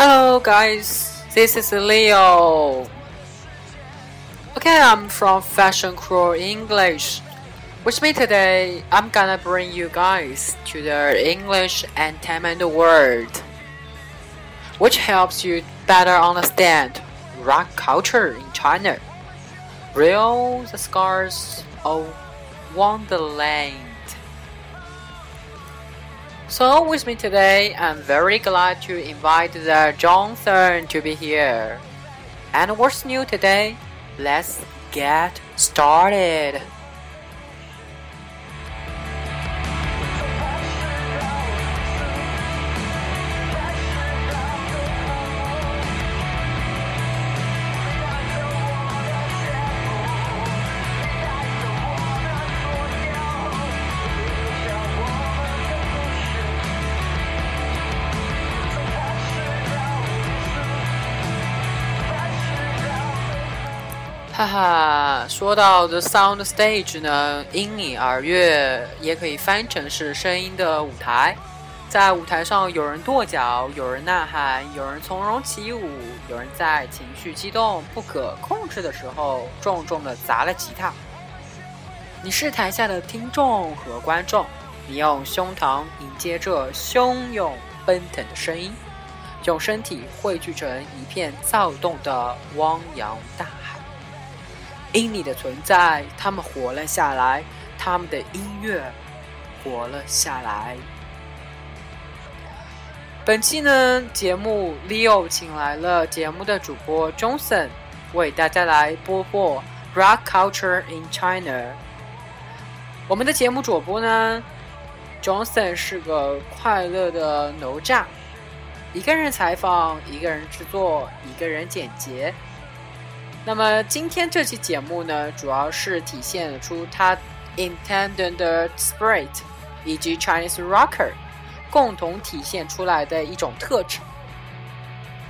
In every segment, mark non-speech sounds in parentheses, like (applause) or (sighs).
Hello, guys. This is Leo. Okay, I'm from Fashion Crew English. With me today, I'm gonna bring you guys to the English entertainment world, which helps you better understand rock culture in China. Real the scars of Wonderland. So with me today, I'm very glad to invite the Johnson to be here. And what's new today? Let's get started. 哈哈，说到 The Sound Stage 呢，因你而悦也可以翻成是声音的舞台。在舞台上，有人跺脚，有人呐喊，有人从容起舞，有人在情绪激动不可控制的时候，重重的砸了吉他。你是台下的听众和观众，你用胸膛迎接这汹涌奔腾的声音，用身体汇聚成一片躁动的汪洋大海。因你的存在，他们活了下来，他们的音乐活了下来。本期呢，节目 Leo 请来了节目的主播 Johnson，为大家来播播 Rock Culture in China。我们的节目主播呢，Johnson 是个快乐的哪吒，一个人采访，一个人制作，一个人剪辑。那么今天这期节目呢，主要是体现出他 intended spirit 以及 Chinese rocker 共同体现出来的一种特质。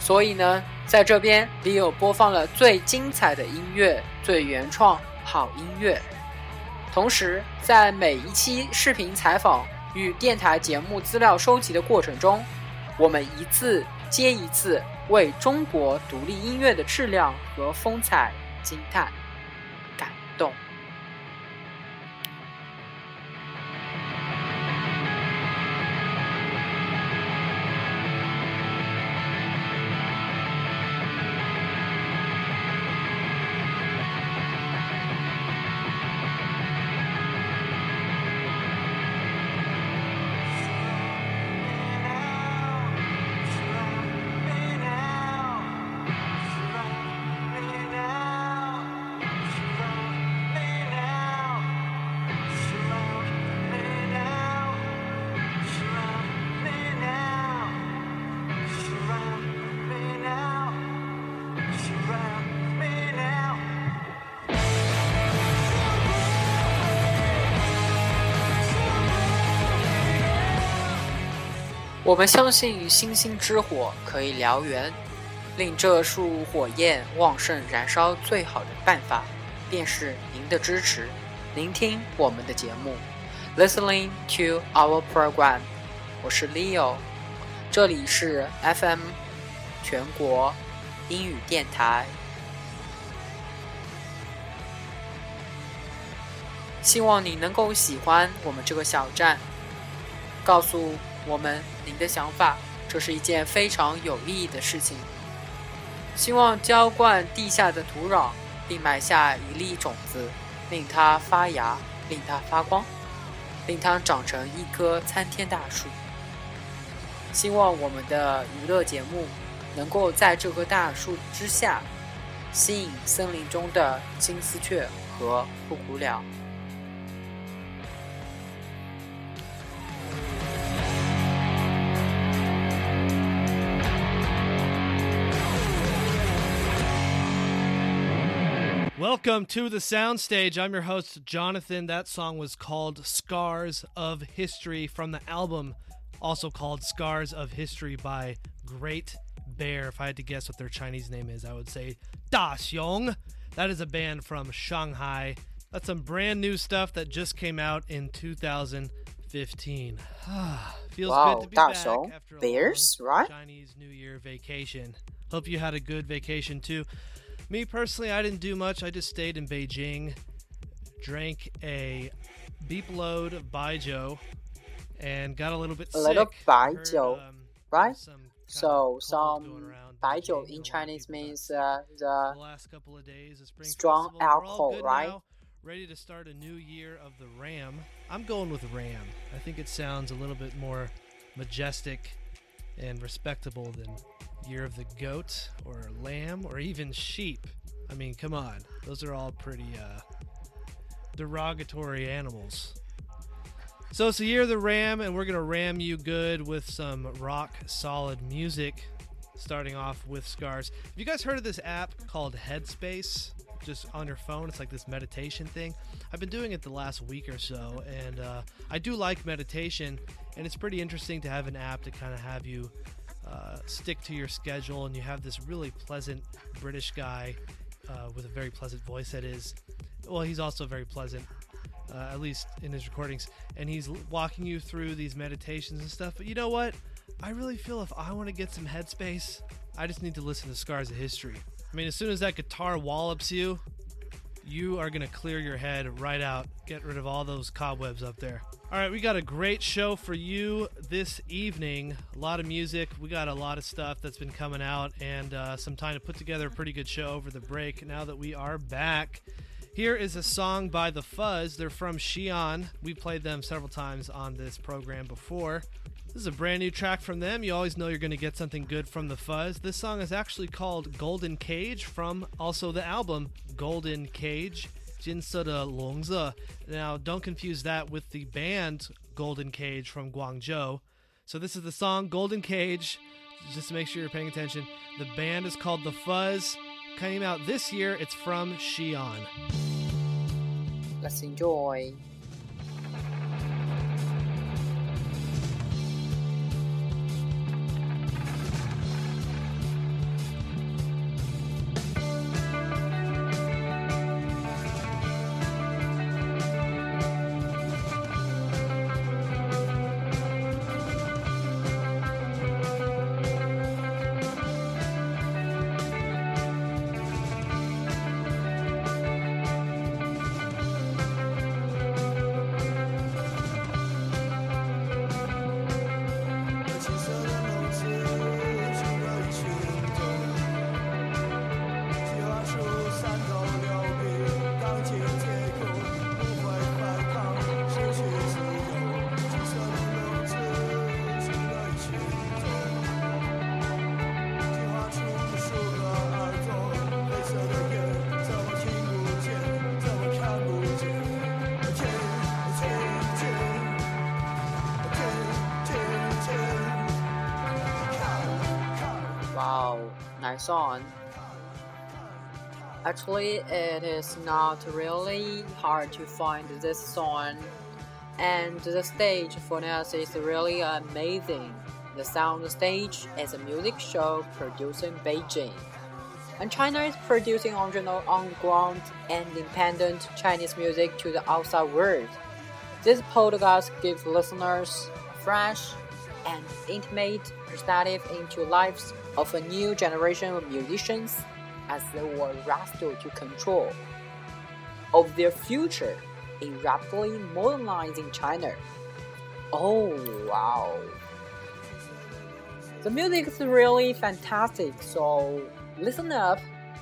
所以呢，在这边 Leo 播放了最精彩的音乐、最原创好音乐。同时，在每一期视频采访与电台节目资料收集的过程中，我们一次接一次。为中国独立音乐的质量和风采惊叹、我们相信星星之火可以燎原，令这束火焰旺盛燃烧。最好的办法，便是您的支持，聆听我们的节目，listening to our program。我是 Leo，这里是 FM 全国英语电台。希望你能够喜欢我们这个小站，告诉。我们，您的想法，这是一件非常有意义的事情。希望浇灌地下的土壤，并埋下一粒种子，令它发芽，令它发光，令它长成一棵参天大树。希望我们的娱乐节目能够在这棵大树之下，吸引森林中的金丝雀和布谷鸟。Welcome to the soundstage. I'm your host, Jonathan. That song was called Scars of History from the album, also called Scars of History by Great Bear. If I had to guess what their Chinese name is, I would say Da Xiong. That is a band from Shanghai. That's some brand new stuff that just came out in 2015. (sighs) Feels Wow, good to be 大 back 熊 after a，Bears, long right? Chinese New Year vacation. Hope you had a good vacation too. Me personally, I didn't do much. I just stayed in Beijing, drank a beep load of Baijiu, and got a little bit A sick. little Baijiu, um, right? some So some baijiu. In Chinese means uh, the the last couple of days of spring strong festival. Alcohol, right? now, ready to start a new year of the Ram. I'm going with Ram. I think it sounds a little bit more majestic and respectable than Year of the Goat or Lamb or even Sheep. I mean, come on, those are all pretty uh, derogatory animals. So it's the year of the Ram, and we're gonna ram you good with some rock solid music starting off with scars. Have you guys heard of this app called Headspace? Just on your phone, it's like this meditation thing. I've been doing it the last week or so, and uh, I do like meditation, and it's pretty interesting to have an app to kind of have you uh, stick to your schedule, and you have this really pleasant British guy uh, with a very pleasant voice that is, well, he's also very pleasant. Uh, at least in his recordings, and he's walking you through these meditations and stuff. But you know what? I really feel if I want to get some headspace, I just need to listen to Scars of History. I mean, as soon as that guitar wallops you, you are going to clear your head right out, get rid of all those cobwebs up there. All right, we got a great show for you this evening. A lot of music. We got a lot of stuff that's been coming out, and uh, some time to put together a pretty good show over the break now that we are back. Here is a song by The Fuzz. They're from Xi'an. We played them several times on this program before. This is a brand new track from them. You always know you're going to get something good from the fuzz. This song is actually called Golden Cage from also the album Golden Cage. Jinsada Longza. Now, don't confuse that with the band Golden Cage from Guangzhou. So, this is the song Golden Cage. Just to make sure you're paying attention, the band is called The Fuzz. Came out this year. It's from Xi'an. Let's enjoy. Wow, nice song. Actually, it is not really hard to find this song, and the stage for us is really amazing. The sound stage is a music show produced in Beijing, and China is producing original underground and independent Chinese music to the outside world. This podcast gives listeners fresh and intimate perspective into lives of a new generation of musicians as they were wrestled to control of their future in rapidly modernizing China. Oh wow. The music is really fantastic, so listen up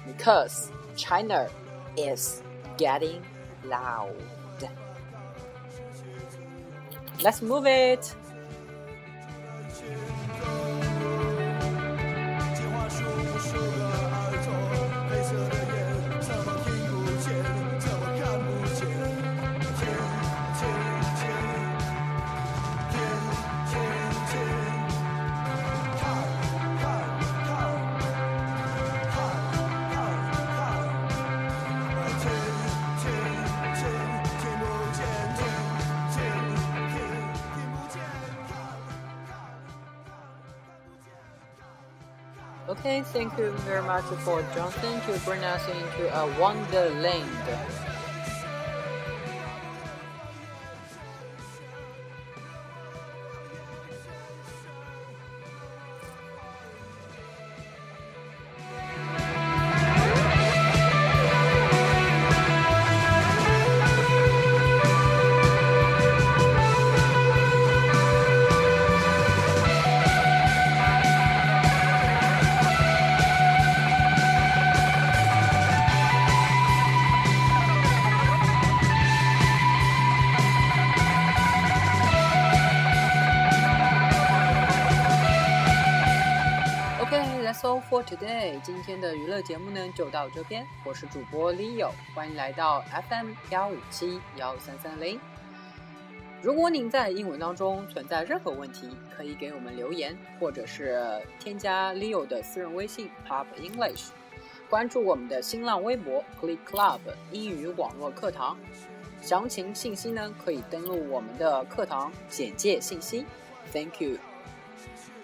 because China is getting loud. Let's move it. Okay, thank you very much for Johnson to bring us into a wonderland. today。今天的娱乐节目呢就到这边，我是主播 Leo，欢迎来到 FM 幺五七幺三三零。如果您在英文当中存在任何问题，可以给我们留言，或者是添加 Leo 的私人微信 Pop English，关注我们的新浪微博 Click Club 英语网络课堂。详情信息呢可以登录我们的课堂简介信息。Thank you。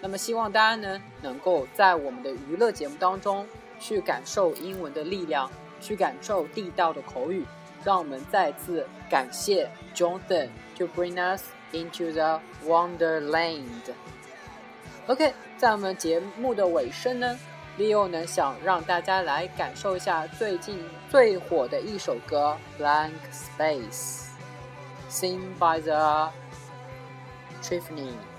那么希望大家呢能够在我们的娱乐节目当中去感受英文的力量，去感受地道的口语。让我们再次感谢 Jonathan to bring us into the Wonderland。OK，在我们节目的尾声呢，Leo 呢想让大家来感受一下最近最火的一首歌《Blank Space》，sing by the Tiffany。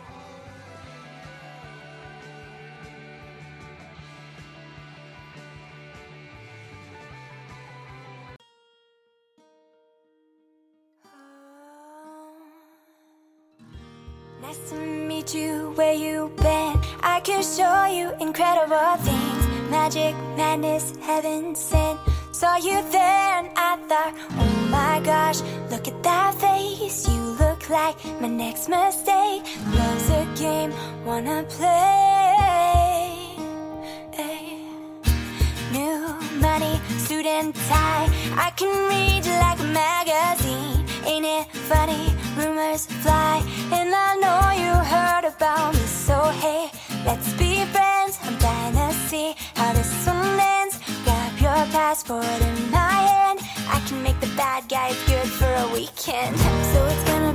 You where you've been. I can show you incredible things. Magic, madness, heaven sent. Saw you there and I thought, oh my gosh, look at that face. You look like my next mistake. Love's a game, wanna play. New money, suit and tie. I can read you like a magazine. Ain't it funny? Rumors fly, and I know you heard about me. So hey, let's be friends. I'm dying to see how this one ends. Grab your passport in my hand. I can make the bad guys good for a weekend. So it's gonna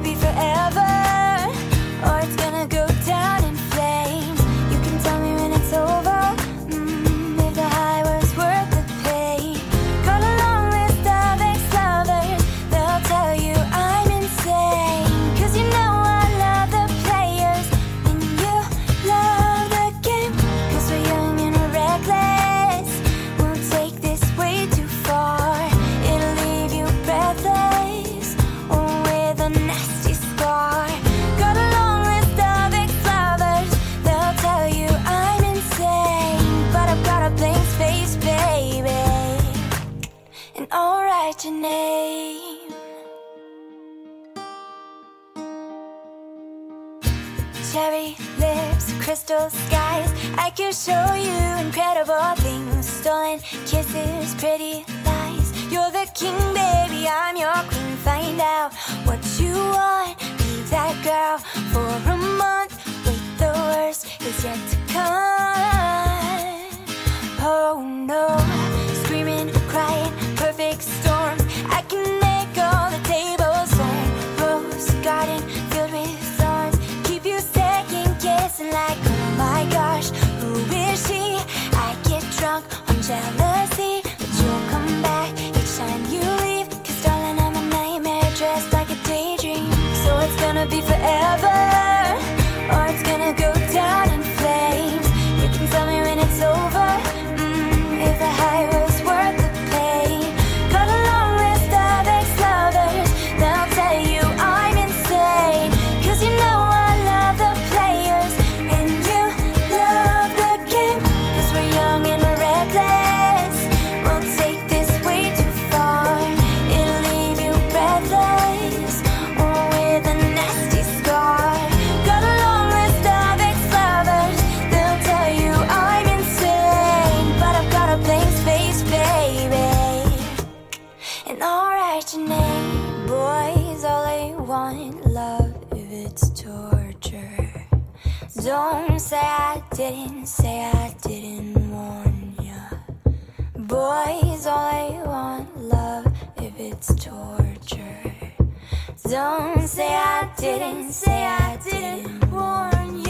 lips, crystal skies. I can show you incredible things. Stolen kisses, pretty lies. You're the king, baby. I'm your queen. Find out what you want. Be that girl for a month. Wait, the worst is yet to come. Oh no, Don't say I didn't, say I didn't warn ya. Boys, all they want love if it's torture. Don't say I didn't, say I didn't warn